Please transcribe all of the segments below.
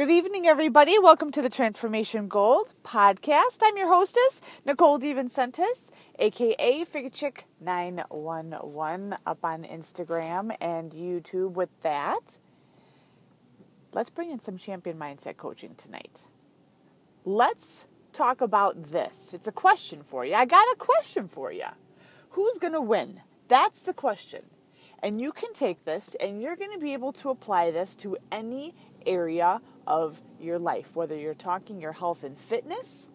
Good evening, everybody. Welcome to the Transformation Gold podcast. I'm your hostess, Nicole DeVincentis, aka FigureChick911, up on Instagram and YouTube. With that, let's bring in some champion mindset coaching tonight. Let's talk about this. It's a question for you. I got a question for you. Who's going to win? That's the question. And you can take this and you're going to be able to apply this to any area of your life, whether you're talking your health and fitness,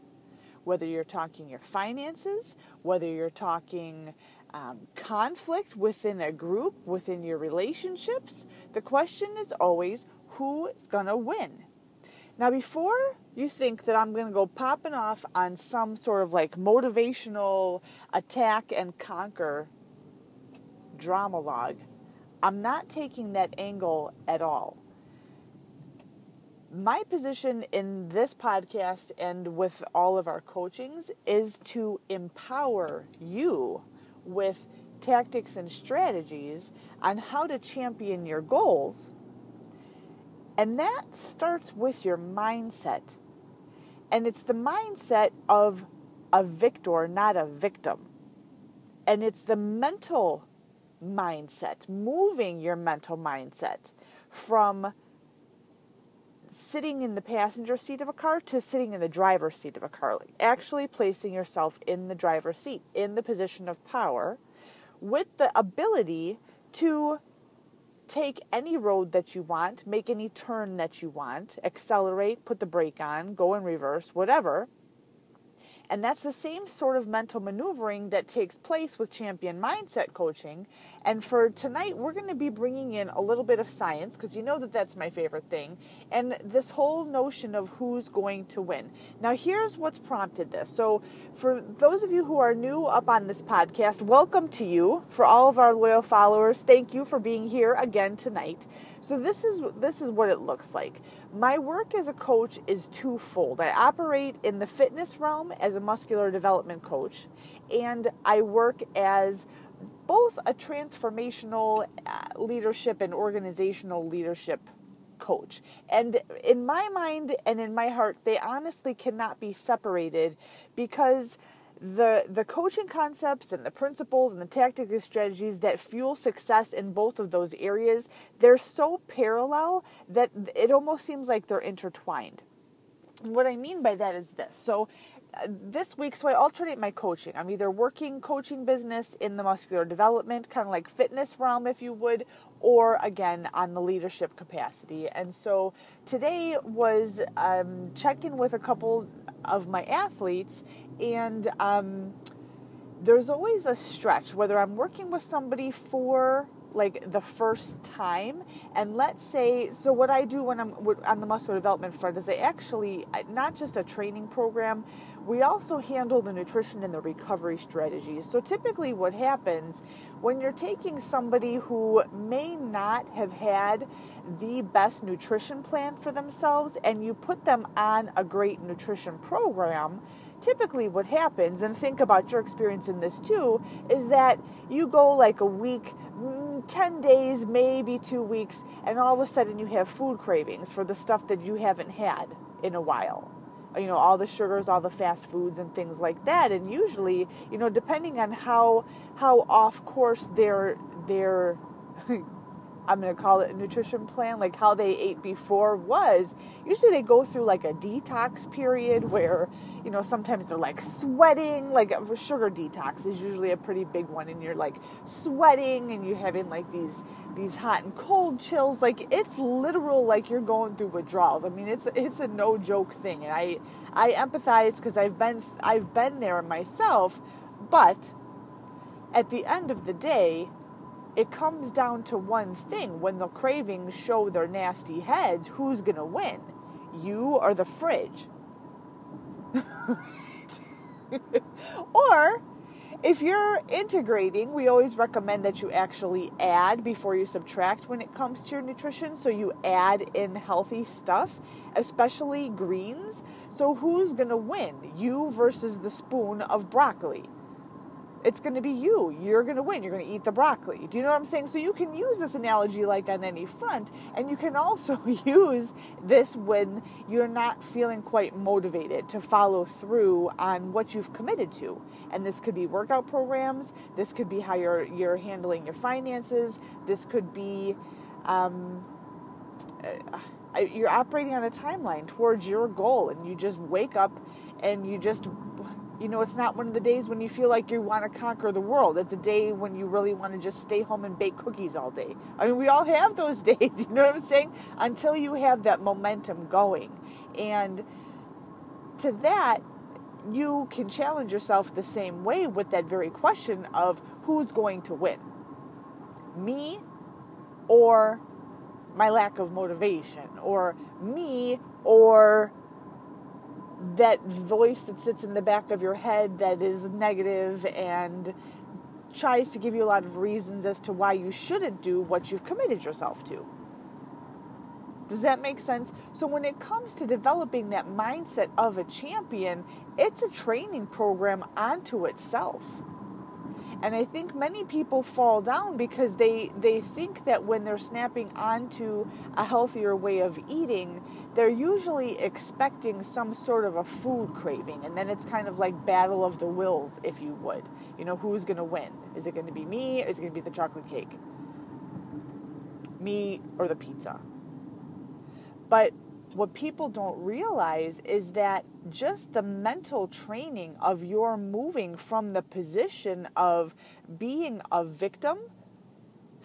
whether you're talking your finances, whether you're talking um, conflict within a group, within your relationships. The question is always who's going to win? Now, before you think that I'm going to go popping off on some sort of like motivational attack and conquer drama log, I'm not taking that angle at all my position in this podcast and with all of our coachings is to empower you with tactics and strategies on how to champion your goals. And that starts with your mindset. And it's the mindset of a victor, not a victim. And it's the mental mindset, moving your mental mindset from sitting in the passenger seat of a car to sitting in the driver's seat of a car. Like actually placing yourself in the driver's seat, in the position of power, with the ability to take any road that you want, make any turn that you want, accelerate, put the brake on, go in reverse, whatever and that's the same sort of mental maneuvering that takes place with champion mindset coaching. And for tonight, we're going to be bringing in a little bit of science because you know that that's my favorite thing. And this whole notion of who's going to win. Now, here's what's prompted this. So, for those of you who are new up on this podcast, welcome to you. For all of our loyal followers, thank you for being here again tonight. So, this is this is what it looks like. My work as a coach is twofold. I operate in the fitness realm as a muscular development coach, and I work as both a transformational uh, leadership and organizational leadership coach. And in my mind and in my heart, they honestly cannot be separated because the the coaching concepts and the principles and the tactics and strategies that fuel success in both of those areas they're so parallel that it almost seems like they're intertwined. And what i mean by that is this. So this week so i alternate my coaching. I'm either working coaching business in the muscular development kind of like fitness realm if you would or again on the leadership capacity. And so today was um, checking with a couple of my athletes and um, there's always a stretch whether I'm working with somebody for like the first time. And let's say so what i do when i'm on the muscle development front is i actually not just a training program we also handle the nutrition and the recovery strategies. So typically what happens when you're taking somebody who may not have had the best nutrition plan for themselves and you put them on a great nutrition program typically what happens, and think about your experience in this too, is that you go like a week, 10 days, maybe two weeks, and all of a sudden you have food cravings for the stuff that you haven't had in a while. You know all the sugars all the fast foods and things like that. And usually you know depending on how how off course their their I'm going to call it a nutrition plan, like how they ate before was usually they go through like a detox period where, you know, sometimes they're like sweating, like a sugar detox is usually a pretty big one and you're like sweating and you're having like these these hot and cold chills like it's literal like you're going through withdrawals. I mean, it's it's a no joke thing and I I empathize cuz I've been I've been there myself, but at the end of the day, it comes down to one thing when the cravings show their nasty heads who's going to win? You or the fridge? Or if you're integrating we always recommend that you actually add before you subtract when it comes to your nutrition. So you add in healthy stuff especially greens. So who's going to win? You versus the spoon of broccoli it's going to be you. You're going to win. You're going to eat the broccoli. Do you know what I'm saying? So you can use this analogy like on any front, and you can also use this when you're not feeling quite motivated to follow through on what you've committed to. And this could be workout programs. This could be how you're you're handling your finances. This could be. Um, uh, you're operating on a timeline towards your goal, and you just wake up and you just you know, it's not one of the days when you feel like you want to conquer the world. It's a day when you really want to just stay home and bake cookies all day. I mean, we all have those days, you know what I'm saying? Until you have that momentum going. And to that, you can challenge yourself the same way with that very question of who's going to win? Me or my lack of motivation? Or me or that voice that sits in the back of your head that is negative and tries to give you a lot of reasons as to why you shouldn't do what you've committed yourself to. Does that make sense? So, when it comes to developing that mindset of a champion, it's a training program onto itself. And I think many people fall down because they, they think that when they're snapping onto a healthier way of eating, they're usually expecting some sort of a food craving. And then it's kind of like battle of the wills, if you would. You know, who's going to win? Is it going to be me? Is it going to be the chocolate cake? Me or the pizza? But what people don't realize is that just the mental training of your moving from the position of being a victim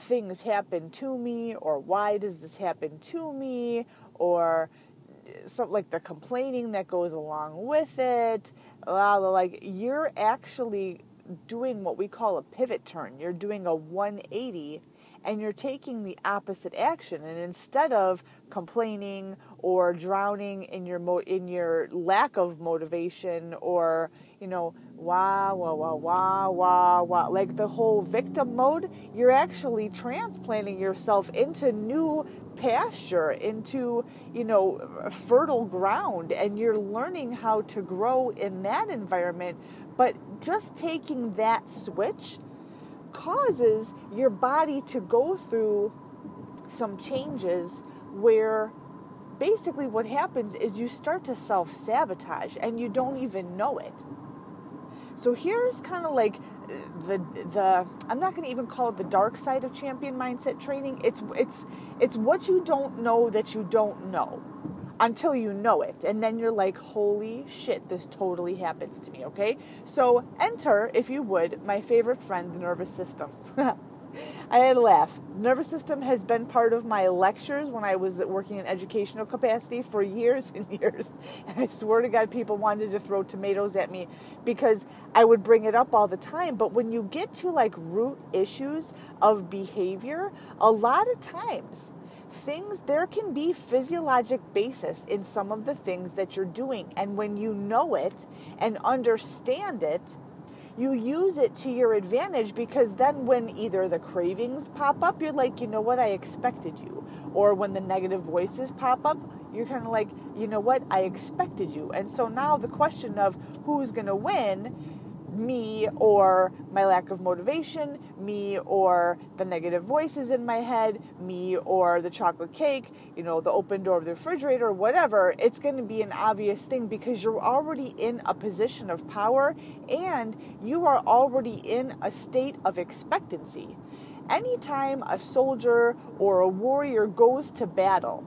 things happen to me or why does this happen to me or something like the complaining that goes along with it. Like you're actually doing what we call a pivot turn. You're doing a 180 and you're taking the opposite action. And instead of complaining or drowning in your mo- in your lack of motivation or you know wah wah wah wah wah wah like the whole victim mode you're actually transplanting yourself into new pasture into you know fertile ground and you're learning how to grow in that environment but just taking that switch causes your body to go through some changes where basically what happens is you start to self sabotage and you don't even know it. So here's kind of like the the I'm not going to even call it the dark side of champion mindset training. It's it's it's what you don't know that you don't know until you know it. And then you're like, holy shit, this totally happens to me, okay? So enter, if you would, my favorite friend, the nervous system. I laugh. Nervous system has been part of my lectures when I was working in educational capacity for years and years. And I swear to God, people wanted to throw tomatoes at me because I would bring it up all the time. But when you get to like root issues of behavior, a lot of times things there can be physiologic basis in some of the things that you're doing and when you know it and understand it you use it to your advantage because then when either the cravings pop up you're like you know what? I expected you. Or when the negative voices pop up you're kind of like you know what? I expected you. And so now the question of who's going to win me or my lack of motivation, me or the negative voices in my head, me or the chocolate cake, you know, the open door of the refrigerator, whatever, it's going to be an obvious thing because you're already in a position of power and you are already in a state of expectancy. Anytime a soldier or a warrior goes to battle,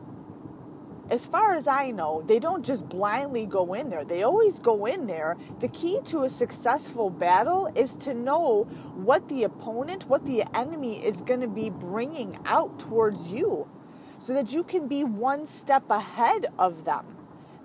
as far as I know, they don't just blindly go in there. They always go in there. The key to a successful battle is to know what the opponent, what the enemy is going to be bringing out towards you so that you can be one step ahead of them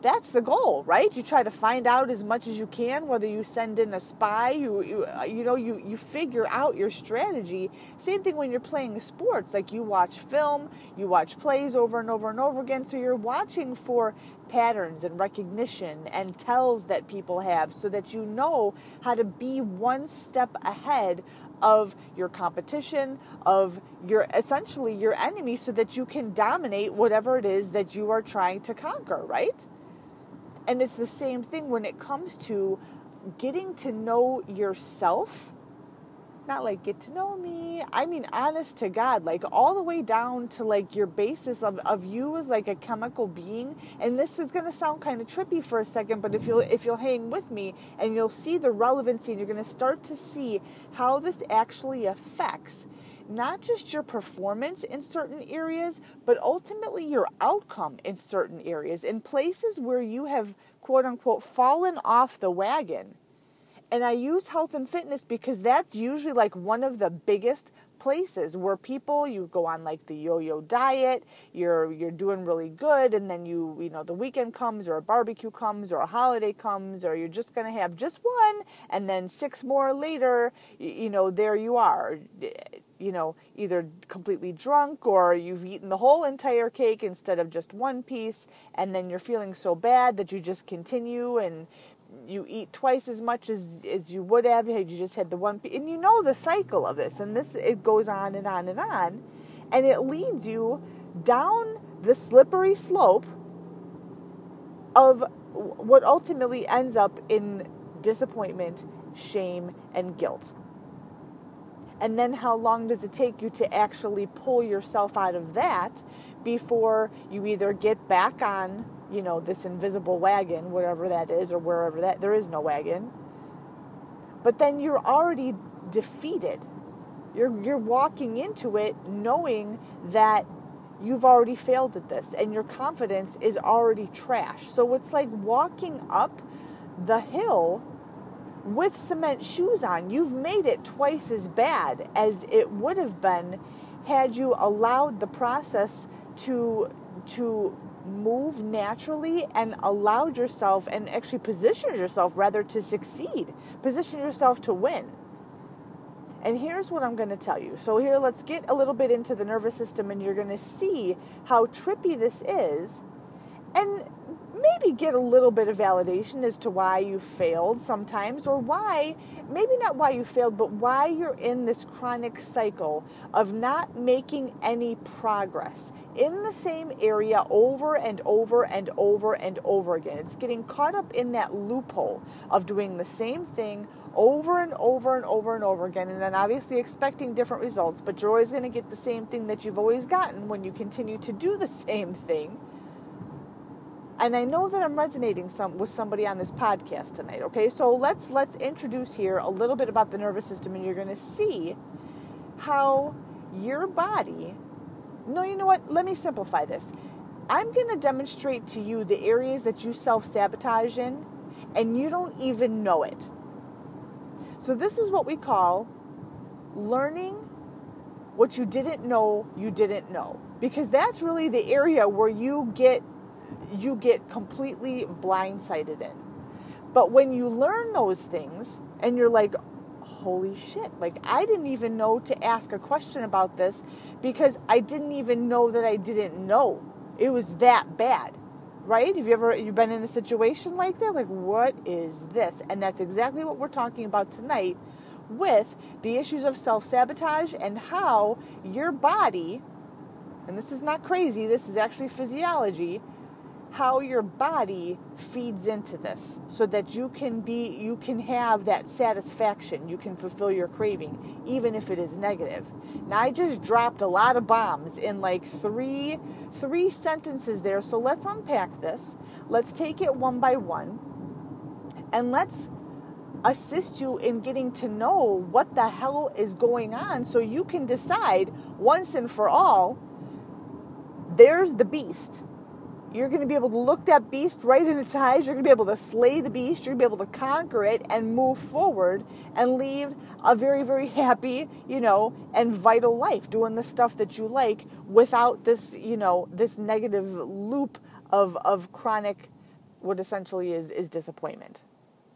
that's the goal, right? You try to find out as much as you can, whether you send in a spy, you you, uh, you know you you figure out your strategy. Same thing when you're playing sports, like you watch film, you watch plays over and over and over again, so you're watching for patterns and recognition and tells that people have so that you know how to be one step ahead of your competition, of your essentially your enemy so that you can dominate whatever it is that you are trying to conquer, right? And it's the same thing when it comes to getting to know yourself not like get to know me. I mean, honest to God, like all the way down to like your basis of, of you as like a chemical being. And this is to sound kind of trippy for a second, but if you'll if you'll hang with me and you'll see the relevancy, and you're to start to see how this actually affects not just your performance in certain areas, but ultimately your outcome in certain areas, in places where you have quote unquote fallen off the wagon. And I use health and fitness because that's usually like one of the biggest places where people you go on like the yo-yo diet, you're you're doing really good and then you you know the weekend comes or a barbecue comes or a holiday comes or you're just going to have just one and then six more later you, you know there you are you know, either completely drunk or you've eaten the whole entire cake instead of just one piece, and then you're feeling so bad that you just continue and you eat twice as much as, as you would have had you just had the one piece. And you know the cycle of this, and this it goes on and on and on, and it leads you down the slippery slope of what ultimately ends up in disappointment, shame, and guilt. And then how long does it take you to actually pull yourself out of that before you either get back on, you know, this invisible wagon, whatever that is, or wherever that there is no wagon. But then you're already defeated. You're you're walking into it knowing that you've already failed at this and your confidence is already trash. So it's like walking up the hill with cement shoes on, you've made it twice as bad as it would have been had you allowed the process to to move naturally and allowed yourself and actually positioned yourself rather to succeed position yourself to win. And here's what i'm going to tell you. So here let's get a little bit into the nervous system and you're going to see how trippy this is. And maybe get a little bit of validation as to why you failed sometimes, or why, maybe not why you failed, but why you're in this chronic cycle of not making any progress in the same area over and over and over and over again. It's getting caught up in that loophole of doing the same thing over and over and over and over again, and then obviously expecting different results, but you're always going to get the same thing that you've always gotten when you continue to do the same thing and I know that I'm resonating some with somebody on this podcast tonight. Okay, so let's let's introduce here a little bit about the nervous system, and you're going to see how your body. No, you know what? Let me simplify this. I'm going to demonstrate to you the areas that you self sabotage in, and you don't even know it. So this is what we call learning what you didn't know you didn't know because that's really the area where you get you get completely blindsided in. But when you learn those things and you're like, holy shit, like I didn't even know to ask a question about this because I didn't even know that I didn't know. It was that bad. Right? Have you ever you've been in a situation like that? Like what is this? And that's exactly what we're talking about tonight with the issues of self-sabotage and how your body and this is not crazy, this is actually physiology how your body feeds into this so that you can be you can have that satisfaction. You can fulfill your craving even if it is negative. Now i just dropped a lot of bombs in like three three sentences there. So let's unpack this. Let's take it one by one. And let's assist you in getting to know what the hell is going on so you can decide once and for all there's the beast you're going to be able to look that beast right in its eyes. You're going to be able to slay the beast. You're going to be able to conquer it and move forward and lead a very, very happy, you know, and vital life doing the stuff that you like without this, you know, this negative loop of, of chronic, what essentially is, is disappointment.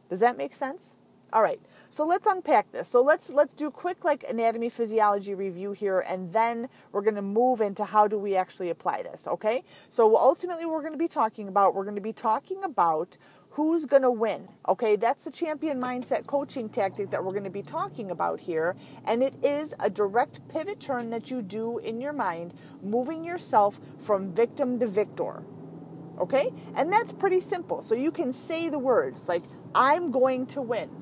Does that make sense? All right. So let's unpack this. So let's let's do quick like anatomy physiology review here and then we're going to move into how do we actually apply this, okay? So ultimately we're going to be talking about we're going to be talking about who's going to win. Okay? That's the champion mindset coaching tactic that we're going to be talking about here, and it is a direct pivot turn that you do in your mind, moving yourself from victim to victor. Okay? And that's pretty simple. So you can say the words like I'm going to win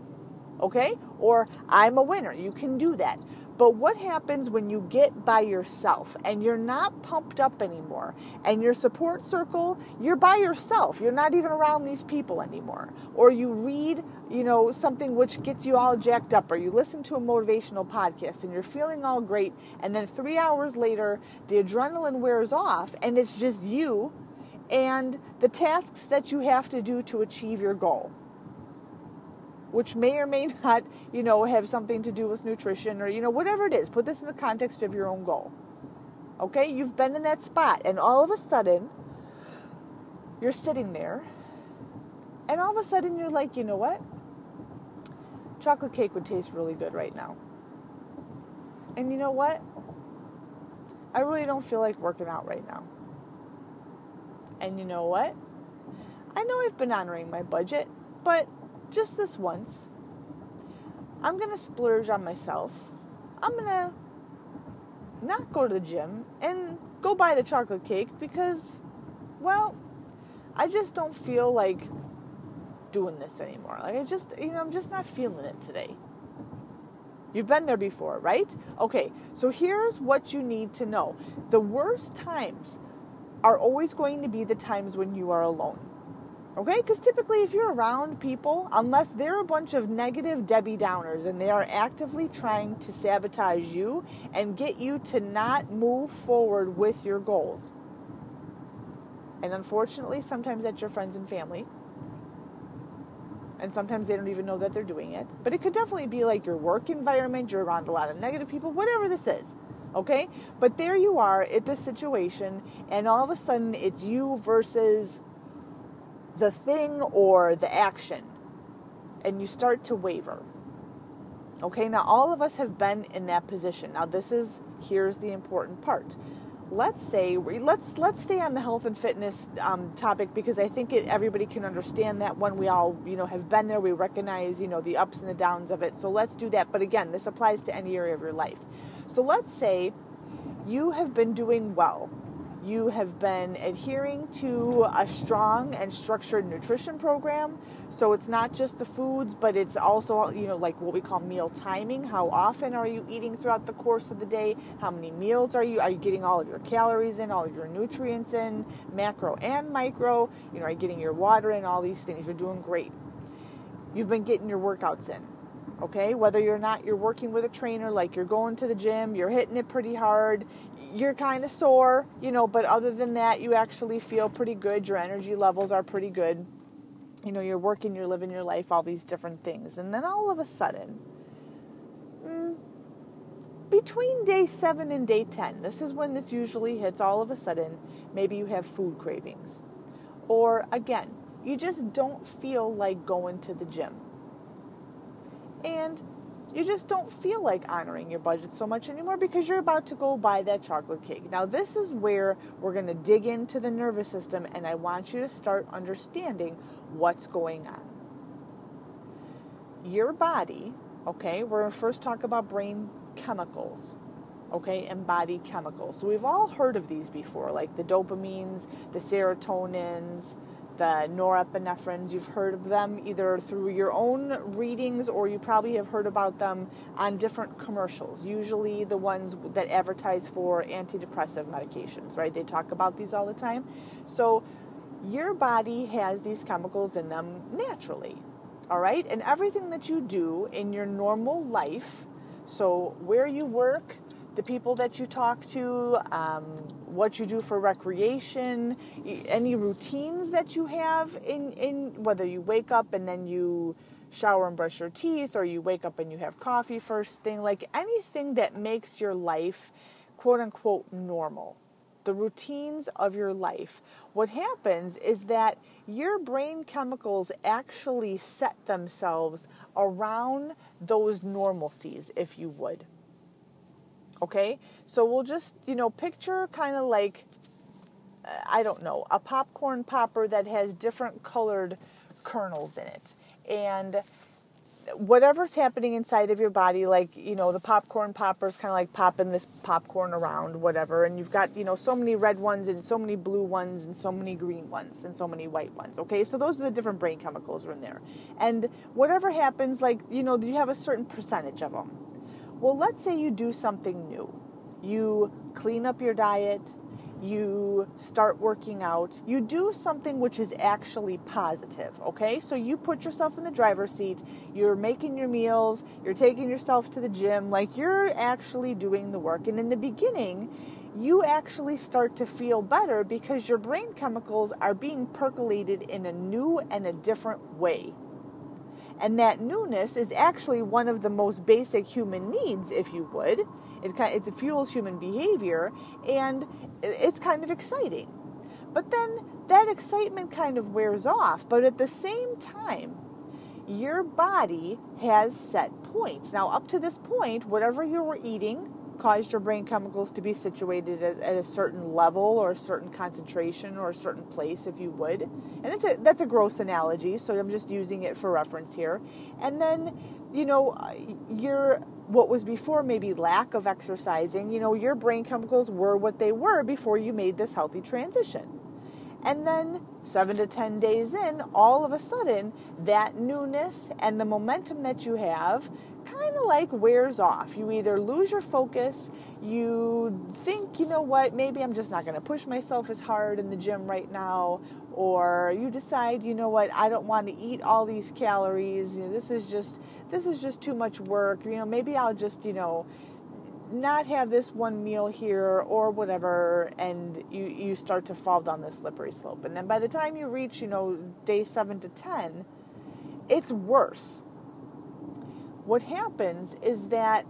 Okay? Or I'm a winner. You can do that. But what happens when you get by yourself and you're not pumped up anymore and your support circle, you're by yourself. You're not even around these people anymore. Or you read, you know, something which gets you all jacked up or you listen to a motivational podcast and you're feeling all great and then 3 hours later the adrenaline wears off and it's just you and the tasks that you have to do to achieve your goal which may or may not, you know, have something to do with nutrition or, you know, whatever it is. Put this in the context of your own goal. Okay? You've been in that spot, and all of a sudden, you're sitting there, and all of a sudden, you're like, you know what? Chocolate cake would taste really good right now. And you know what? I really don't feel like working out right now. And you know what? I know I've been honoring my budget, but just this once, I'm going to splurge on myself. I'm going to not go to the gym and go buy the chocolate cake because, well, I just don't feel like doing this anymore. Like, I just, you know, I'm just not feeling it today. You've been there before, right? Okay, so here's what you need to know the worst times are always going to be the times when you are alone. Okay? Because typically, if you're around people, unless they're a bunch of negative Debbie Downers and they are actively trying to sabotage you and get you to not move forward with your goals. And unfortunately, sometimes that's your friends and family. And sometimes they don't even know that they're doing it. But it could definitely be like your work environment, you're around a lot of negative people, whatever this is. Okay? But there you are at this situation, and all of a sudden it's you versus the thing or the action and you start to waver. Okay, now all of us have been in that position. Now this is here's the important part. Let's say we let's let's stay on the health and fitness um, topic because I think it, everybody can understand that one. We all you know have been there. We recognize you know the ups and the downs of it. So let's do that. But again, this applies to any area of your life. So let's say you have been doing well you have been adhering to a strong and structured nutrition program. So it's not just the foods, but it's also, you know, like what we call meal timing. How often are you eating throughout the course of the day? How many meals are you? Are you getting all of your calories in, all of your nutrients in, macro and micro? You know, are you getting your water in, all these things? You're doing great. You've been getting your workouts in okay whether you're not you're working with a trainer like you're going to the gym you're hitting it pretty hard you're kind of sore, you know, but other than that, you actually feel pretty good. Your energy levels are pretty good. You know, you're working, you're living your life, all these different things. And then all of a sudden, mm, between day seven and day 10, this is when this usually hits all of a sudden, maybe you have food cravings. Or again, you just don't feel like going to the gym. And you just don't feel like honoring your budget so much anymore because you're about to go buy that chocolate cake. Now, this is where we're going to dig into the nervous system, and I want you to start understanding what's going on. Your body, okay, we're going to first talk about brain chemicals, okay, and body chemicals. So, we've all heard of these before, like the dopamines, the serotonins the norepinephrines. You've heard of them either through your own readings or you probably have heard about them on different commercials, usually the ones that advertise for antidepressive medications, right? They talk about these all the time. So your body has these chemicals in them naturally, all right? And everything that you do in your normal life, so where you work, the people that you talk to, um, what you do for recreation, any routines that you have in, in whether you wake up and then you shower and brush your teeth, or you wake up and you have coffee first thing, like anything that makes your life quote unquote normal. The routines of your life. What happens is that your brain chemicals actually set themselves around those normalcies, if you would. Okay? So we'll just, you know, picture kind of like, uh, I don't know, a popcorn popper that has different colored kernels in it. And whatever's happening inside of your body, like, you know, the popcorn poppers kind of like popping this popcorn around, whatever. And you've got, you know, so many red ones and so many blue ones and so many green ones and so many white ones. Okay. So those are the different brain chemicals are in there. And whatever happens, like, you know, you have a certain percentage of them. Well, let's say you do something new. You clean up your diet, you start working out, you do something which is actually positive, okay? So you put yourself in the driver's seat, you're making your meals, you're taking yourself to the gym, like you're actually doing the work. And in the beginning, you actually start to feel better because your brain chemicals are being percolated in a new and a different way. And that newness is actually one of the most basic human needs, if you would. It, kind of, it fuels human behavior, and it's kind of exciting. But then that excitement kind of wears off. But at the same time, your body has set points. Now, up to this point, whatever you were eating caused your brain chemicals to be situated at, at, a certain level or a certain concentration or a certain place, if you would. And that's a, that's a gross analogy, so I'm just using it for reference here. And then, you know, your what was before maybe lack of exercising, you know, your brain chemicals were what they were before you made this healthy transition. And then seven to 10 days in, all of a sudden, that newness and the momentum that you have kind of like wears off. You either lose your focus, you think, you know what, maybe I'm just not going to push myself as hard in the gym right now, or you decide, you know what, I don't want to eat all these calories. You know, this is just this is just too much work. You know, maybe I'll just, you know, not have this one meal here or whatever and you you start to fall down the slippery slope. And then by the time you reach, you know, day 7 to 10, it's worse what happens is that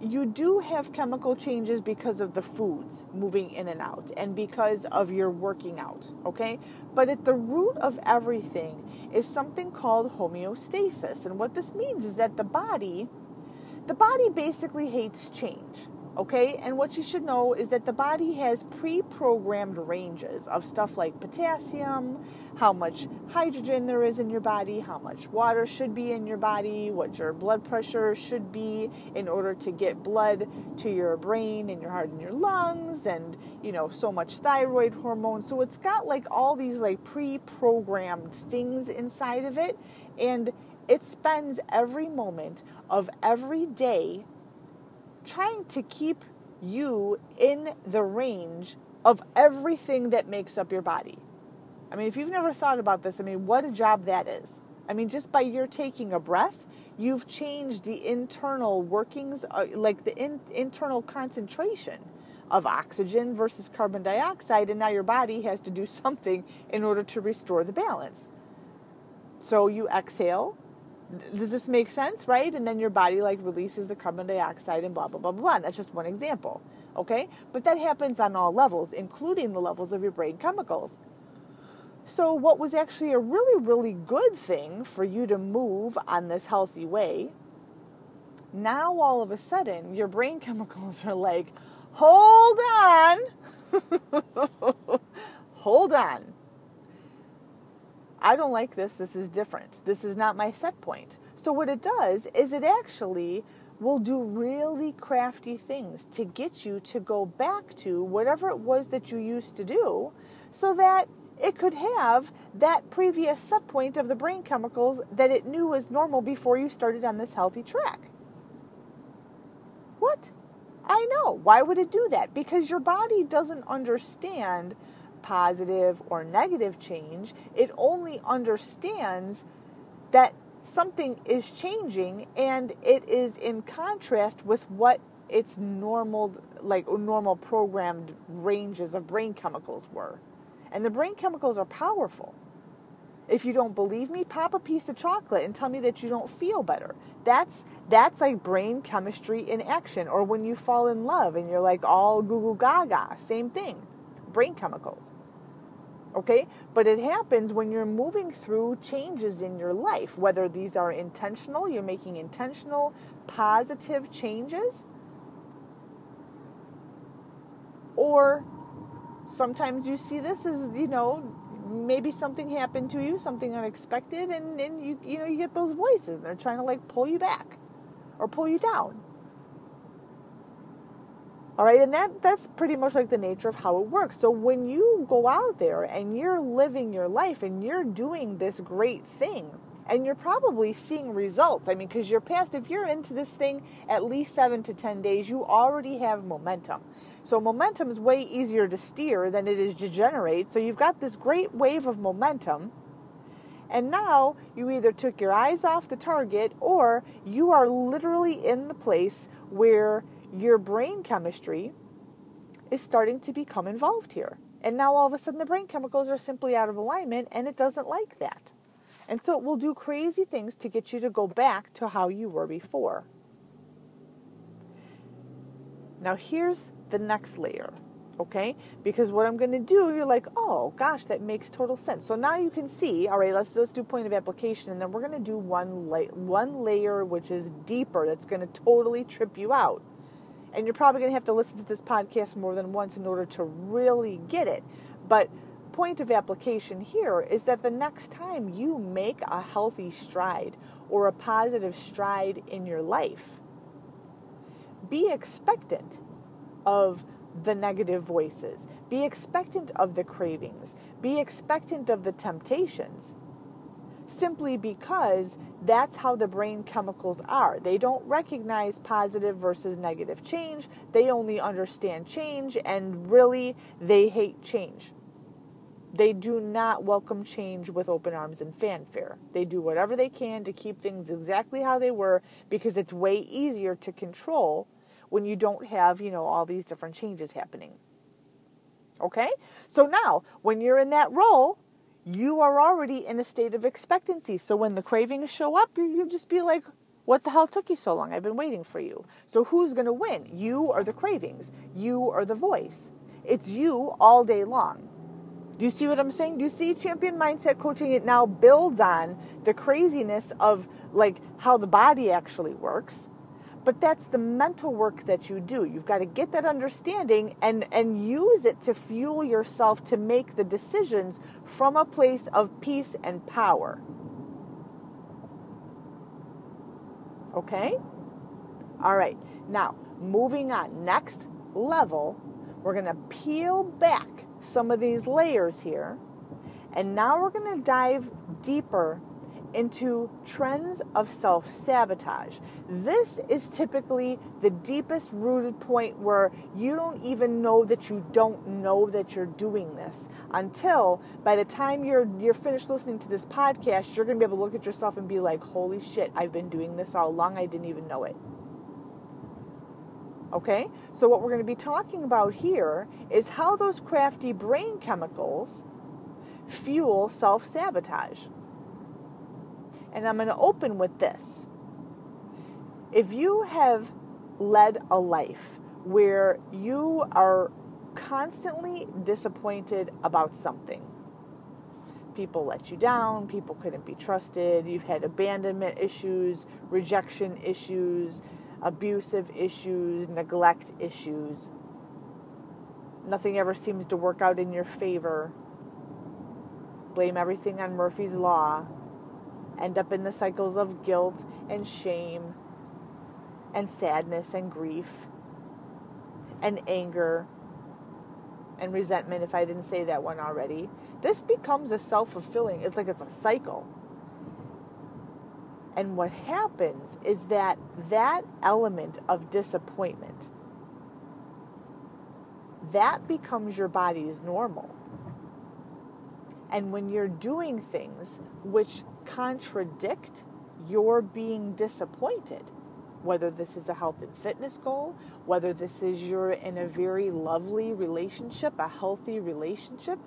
you do have chemical changes because of the foods moving in and out and because of your working out, okay? But at the root of everything is something called homeostasis. And what this means is that the body the body basically hates change. Okay, and what you should know is that the body has pre programmed ranges of stuff like potassium, how much hydrogen there is in your body, how much water should be in your body, what your blood pressure should be in order to get blood to your brain and your heart and your lungs, and you know, so much thyroid hormone. So it's got like all these like pre programmed things inside of it, and it spends every moment of every day trying to keep you in the range of everything that makes up your body. I mean, if you've never thought about this, I mean, what a job that is. I mean, just by your taking a breath, you've changed the internal workings, uh, like the in, internal concentration of oxygen versus carbon dioxide, and now your body has to do something in order to restore the balance. So you exhale, does this make sense, right? And then your body like releases the carbon dioxide and blah blah blah blah. blah. That's just one example, okay? But that happens on all levels, including the levels of your brain chemicals. So, what was actually a really, really good thing for you to move on this healthy way, now all of a sudden your brain chemicals are like, hold on, hold on. I don't like this. This is different. This is not my set point. So, what it does is it actually will do really crafty things to get you to go back to whatever it was that you used to do so that it could have that previous set point of the brain chemicals that it knew was normal before you started on this healthy track. What? I know. Why would it do that? Because your body doesn't understand positive or negative change. It only understands that something is changing and it is in contrast with what its normal like normal programmed ranges of brain chemicals were. And the brain chemicals are powerful. If you don't believe me, pop a piece of chocolate and tell me that you don't feel better. That's that's like brain chemistry in action. Or when you fall in love and you're like all goo goo gaga, same thing brain chemicals. Okay? But it happens when you're moving through changes in your life, whether these are intentional, you're making intentional, positive changes, or sometimes you see this as, you know, maybe something happened to you, something unexpected, and, and you you know you get those voices and they're trying to like pull you back or pull you down. All right, and that that's pretty much like the nature of how it works. So when you go out there and you're living your life and you're doing this great thing and you're probably seeing results. I mean, because you're past if you're into this thing at least 7 to 10 days, you already have momentum. So momentum is way easier to steer than it is to generate. So you've got this great wave of momentum. And now you either took your eyes off the target or you are literally in the place where your brain chemistry is starting to become involved here. And now all of a sudden the brain chemicals are simply out of alignment and it doesn't like that. And so it will do crazy things to get you to go back to how you were before. Now here's the next layer, okay? Because what I'm going to do, you're like, oh gosh, that makes total sense. So now you can see, all right, let's let's do point of application, and then we're going to do one la- one layer which is deeper. That's going to totally trip you out. And you're probably going to have to listen to this podcast more than once in order to really get it. But point of application here is that the next time you make a healthy stride or a positive stride in your life, be expectant of the negative voices, be expectant of the cravings, be expectant of the temptations simply because that's how the brain chemicals are. They don't recognize positive versus negative change. They only understand change and really they hate change. They do not welcome change with open arms and fanfare. They do whatever they can to keep things exactly how they were because it's way easier to control when you don't have, you know, all these different changes happening. Okay? So now, when you're in that role, you are already in a state of expectancy. So when the cravings show up, you just be like, what the hell took you so long? I've been waiting for you. So who's going to win? You or the cravings? You or the voice? It's you all day long. Do you see what I'm saying? Do you see champion mindset coaching? It now builds on the craziness of like how the body actually works but that's the mental work that you do. You've got to get that understanding and, and use it to fuel yourself to make the decisions from a place of peace and power. Okay? All right. Now, moving on. Next level, we're going to peel back some of these layers here. And now we're going to dive deeper into trends of self sabotage. This is typically the deepest rooted point where you don't even know that you don't know that you're doing this until by the time you're you're finished listening to this podcast, you're going to be able to look at yourself and be like, "Holy shit, I've been doing this all along. I didn't even know it." Okay? So what we're going to be talking about here is how those crafty brain chemicals fuel self-sabotage. And I'm going to open with this. If you have led a life where you are constantly disappointed about something, people let you down, people couldn't be trusted, you've had abandonment issues, rejection issues, abusive issues, neglect issues, nothing ever seems to work out in your favor, blame everything on Murphy's Law end up in the cycles of guilt and shame and sadness and grief and anger and resentment if I didn't say that one already. This becomes a self fulfilling, it's like it's a cycle. And what happens is that that element of disappointment that becomes your body's normal. And when you're doing things which contradict your being disappointed. Whether this is a health and fitness goal, whether this is you're in a very lovely relationship, a healthy relationship,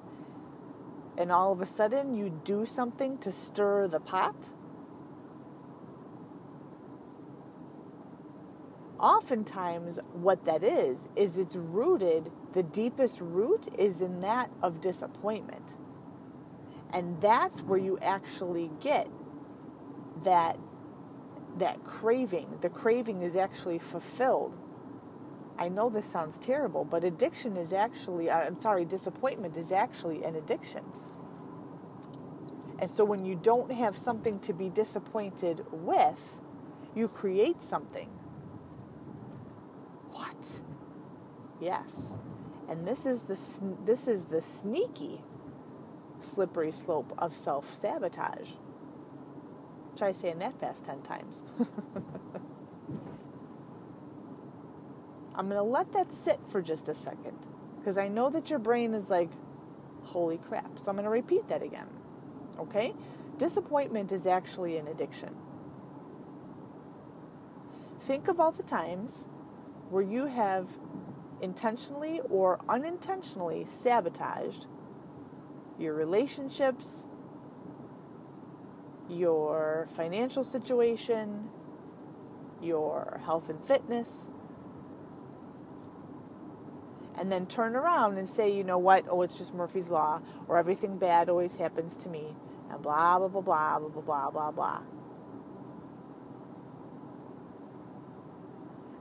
and all of a sudden you do something to stir the pot. Oftentimes, what that is, is it's rooted, the deepest root is in that of disappointment. And that's where you actually get that that craving. The craving is actually fulfilled. I know this sounds terrible, but addiction is actually, uh, I'm sorry, disappointment is actually an addiction. And so when you don't have something to be disappointed with, you create something. What? Yes. And this is the this is the sneaky slippery slope of self-sabotage. Try saying that fast 10 times. I'm going to let that sit for just a second because I know that your brain is like, holy crap. So I'm going to repeat that again. Okay? Disappointment is actually an addiction. Think of all the times where you have intentionally or unintentionally sabotaged your relationships, your financial situation, your health and fitness. And then turn around and say, you know what? Oh, it's just Murphy's Law, or everything bad always happens to me, and blah, blah, blah, blah, blah, blah, blah, blah.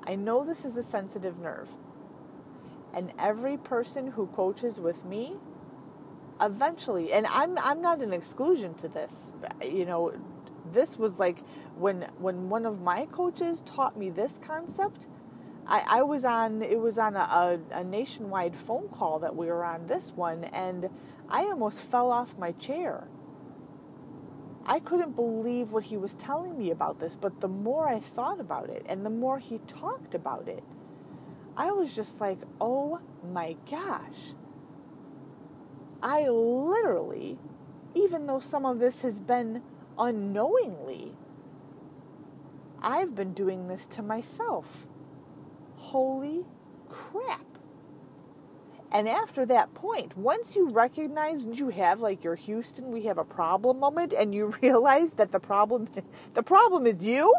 I know this is a sensitive nerve. And every person who coaches with me eventually and I'm I'm not an exclusion to this. You know, this was like when when one of my coaches taught me this concept, I, I was on it was on a, a, a nationwide phone call that we were on this one and I almost fell off my chair. I couldn't believe what he was telling me about this, but the more I thought about it and the more he talked about it, I was just like, oh my gosh I literally, even though some of this has been unknowingly, I've been doing this to myself. Holy crap. And after that point, once you recognize you have like your Houston, we have a problem moment, and you realize that the problem, the problem is you.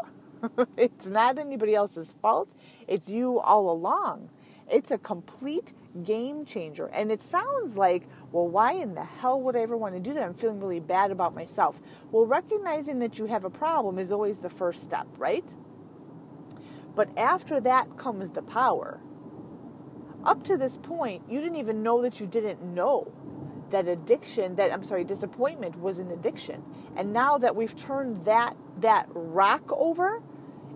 it's not anybody else's fault. It's you all along. It's a complete game changer. And it sounds like, well, why in the hell would I ever want to do that? I'm feeling really bad about myself. Well, recognizing that you have a problem is always the first step, right? But after that comes the power. Up to this point, you didn't even know that you didn't know that addiction, that I'm sorry, disappointment was an addiction. And now that we've turned that that rock over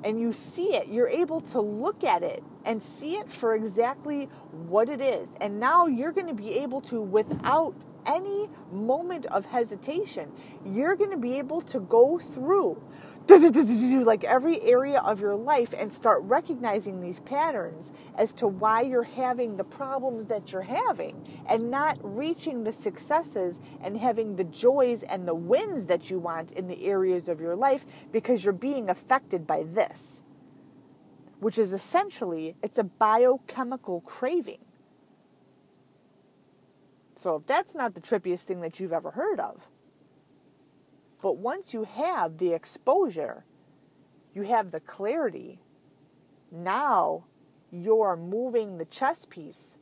and you see it, you're able to look at it and see it for exactly what it is. And now you're going to be able to, without any moment of hesitation, you're going to be able to go through like every area of your life and start recognizing these patterns as to why you're having the problems that you're having and not reaching the successes and having the joys and the wins that you want in the areas of your life because you're being affected by this which is essentially it's a biochemical craving. So if that's not the trippiest thing that you've ever heard of, but once you have the exposure, you have the clarity, now you're moving the chess piece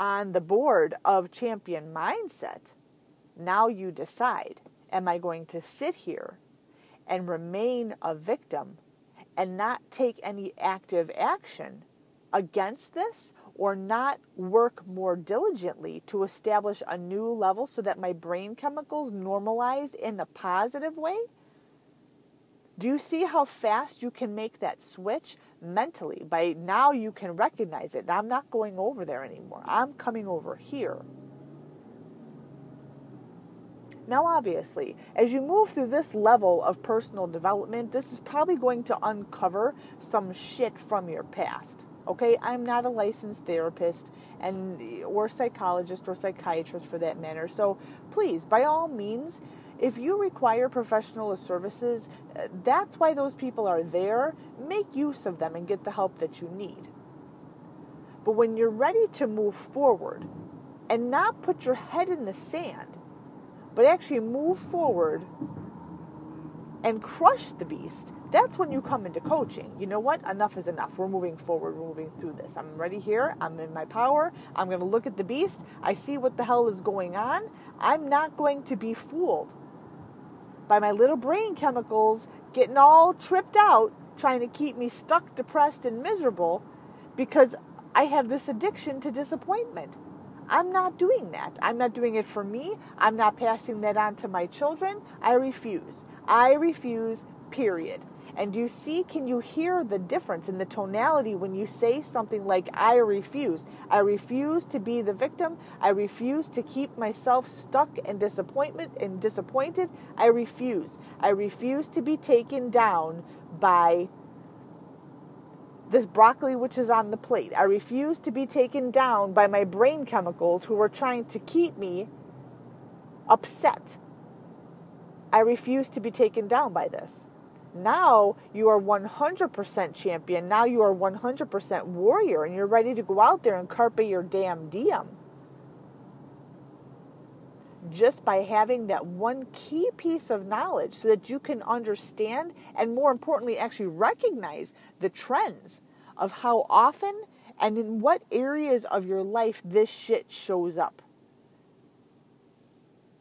on the board of champion mindset. Now you decide, am I going to sit here and remain a victim and not take any active action against this or not work more diligently to establish a new level so that my brain chemicals normalize in a positive way? Do you see how fast you can make that switch mentally? By now, you can recognize it. I'm not going over there anymore. I'm coming over here. Now, obviously, as you move through this level of personal development, this is probably going to uncover some shit from your past. Okay, I'm not a licensed therapist and or psychologist or psychiatrist for that matter. So please, by all means, if you require professional services, uh, that's why those people are there. Make use of them and get the help that you need. But when you're ready to move forward and not put your head in the sand, but actually move forward and crush the beast, that's when you come into coaching. You know what? Enough is enough. We're moving forward. We're moving through this. I'm ready here. I'm in my power. I'm going to look at the beast. I see what the hell is going on. I'm not going to be fooled by my little brain chemicals getting all tripped out, trying to keep me stuck, depressed, and miserable because I have this addiction to disappointment. I'm not doing that. I'm not doing it for me. I'm not passing that on to my children. I refuse. I refuse, period. And you see, can you hear the difference in the tonality when you say something like, I refuse? I refuse to be the victim. I refuse to keep myself stuck in disappointment and disappointed. I refuse. I refuse to be taken down by this broccoli which is on the plate. I refuse to be taken down by my brain chemicals who are trying to keep me upset. I refuse to be taken down by this. Now you are 100% champion. Now you are 100% warrior and you're ready to go out there and carpe your damn diem. Just by having that one key piece of knowledge so that you can understand and more importantly, actually recognize the trends of how often and in what areas of your life this shit shows up.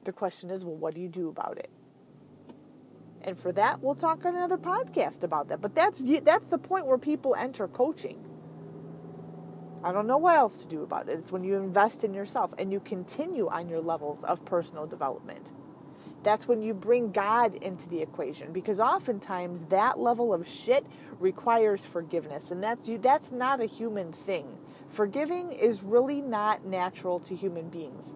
The question is, well, what do you do about it? And for that, we'll talk on another podcast about that. But that's that's the point where people enter coaching. I don't know what else to do about it. It's when you invest in yourself and you continue on your levels of personal development. That's when you bring God into the equation because oftentimes that level of shit requires forgiveness and that's you that's not a human thing. Forgiving is really not natural to human beings.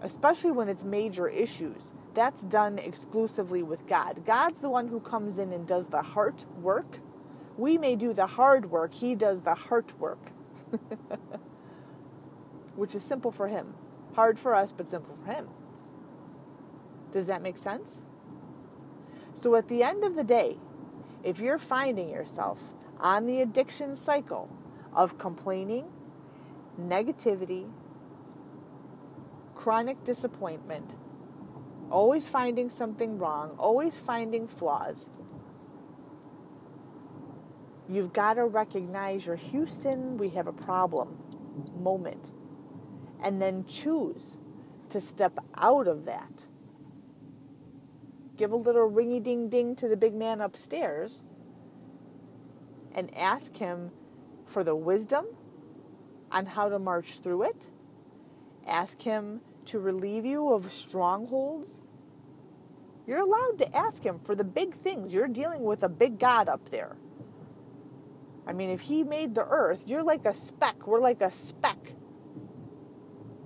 Especially when it's major issues that's done exclusively with God. God's the one who comes in and does the heart work. We may do the hard work, He does the heart work, which is simple for Him. Hard for us, but simple for Him. Does that make sense? So at the end of the day, if you're finding yourself on the addiction cycle of complaining, negativity, chronic disappointment, always finding something wrong, always finding flaws. You've got to recognize your Houston, we have a problem moment. And then choose to step out of that. Give a little ringy ding ding to the big man upstairs and ask him for the wisdom on how to march through it. Ask him to relieve you of strongholds, you're allowed to ask Him for the big things. You're dealing with a big God up there. I mean, if He made the earth, you're like a speck. We're like a speck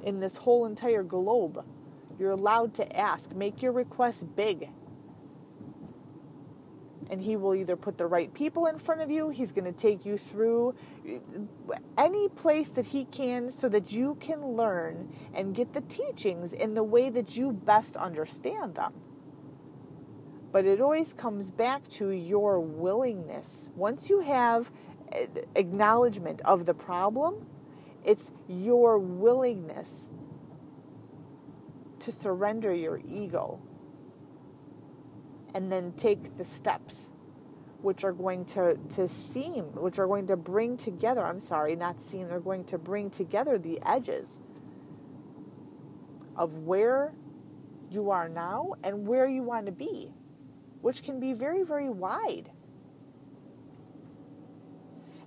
in this whole entire globe. You're allowed to ask. Make your request big and he will either put the right people in front of you, he's going to take you through any place that he can so that you can learn and get the teachings in the way that you best understand them. But it always comes back to your willingness. Once you have acknowledgement of the problem, it's your willingness to surrender your ego and then take the steps which are going to, to seem, which are going to bring together, I'm sorry, not seem, they're going to bring together the edges of where you are now and where you want to be, which can be very, very wide.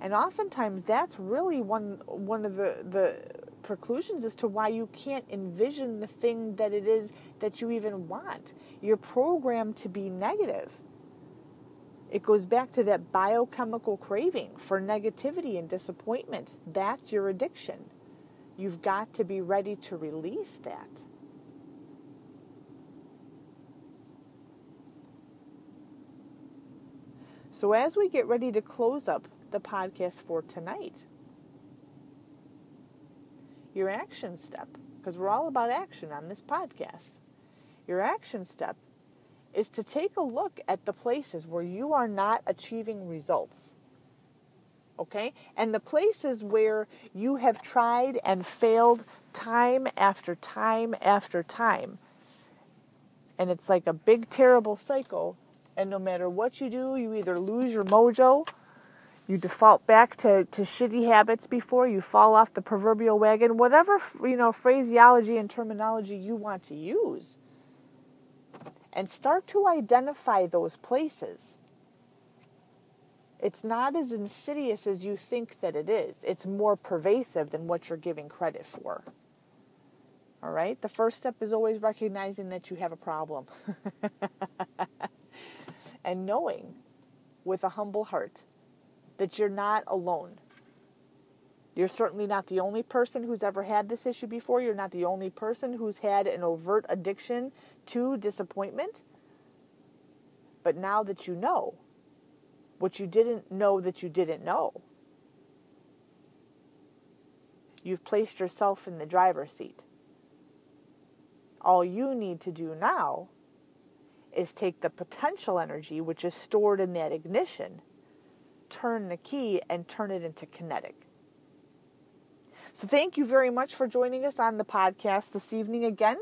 And oftentimes that's really one one of the, the preclusions as to why you can't envision the thing that it is that you even want. You're programmed to be negative. It goes back to that biochemical craving for negativity and disappointment. That's your addiction. You've got to be ready to release that. So, as we get ready to close up the podcast for tonight, your action step, because we're all about action on this podcast, your action step is to take a look at the places where you are not achieving results. Okay? And the places where you have tried and failed time after time after time. And it's like a big, terrible cycle. And no matter what you do, you either lose your mojo you default back to, to shitty habits before you fall off the proverbial wagon whatever you know phraseology and terminology you want to use and start to identify those places It's not as insidious as you think that it is. It's more pervasive than what you're giving credit for. All right? The first step is always recognizing that you have a problem and knowing with a humble heart that you're not alone. You're certainly not the only person who's ever had this issue before. You're not the only person who's had an overt addiction to disappointment. But now that you know what you didn't know that you didn't know, you've placed yourself in the driver's seat. All you need to do now is take the potential energy, which is stored in that ignition, turn the key, and turn it into kinetic. So, thank you very much for joining us on the podcast this evening again.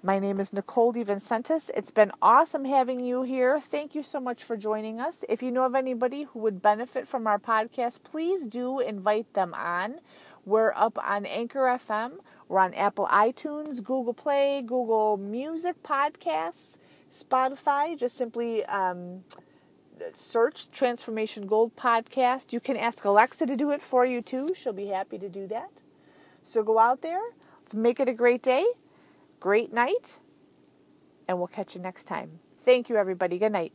My name is Nicole DeVincentis. It's been awesome having you here. Thank you so much for joining us. If you know of anybody who would benefit from our podcast, please do invite them on. We're up on Anchor FM. We're on Apple iTunes, Google Play, Google Music Podcasts, Spotify. Just simply um, search Transformation Gold Podcast. You can ask Alexa to do it for you too. She'll be happy to do that. So go out there. Let's make it a great day, great night, and we'll catch you next time. Thank you, everybody. Good night.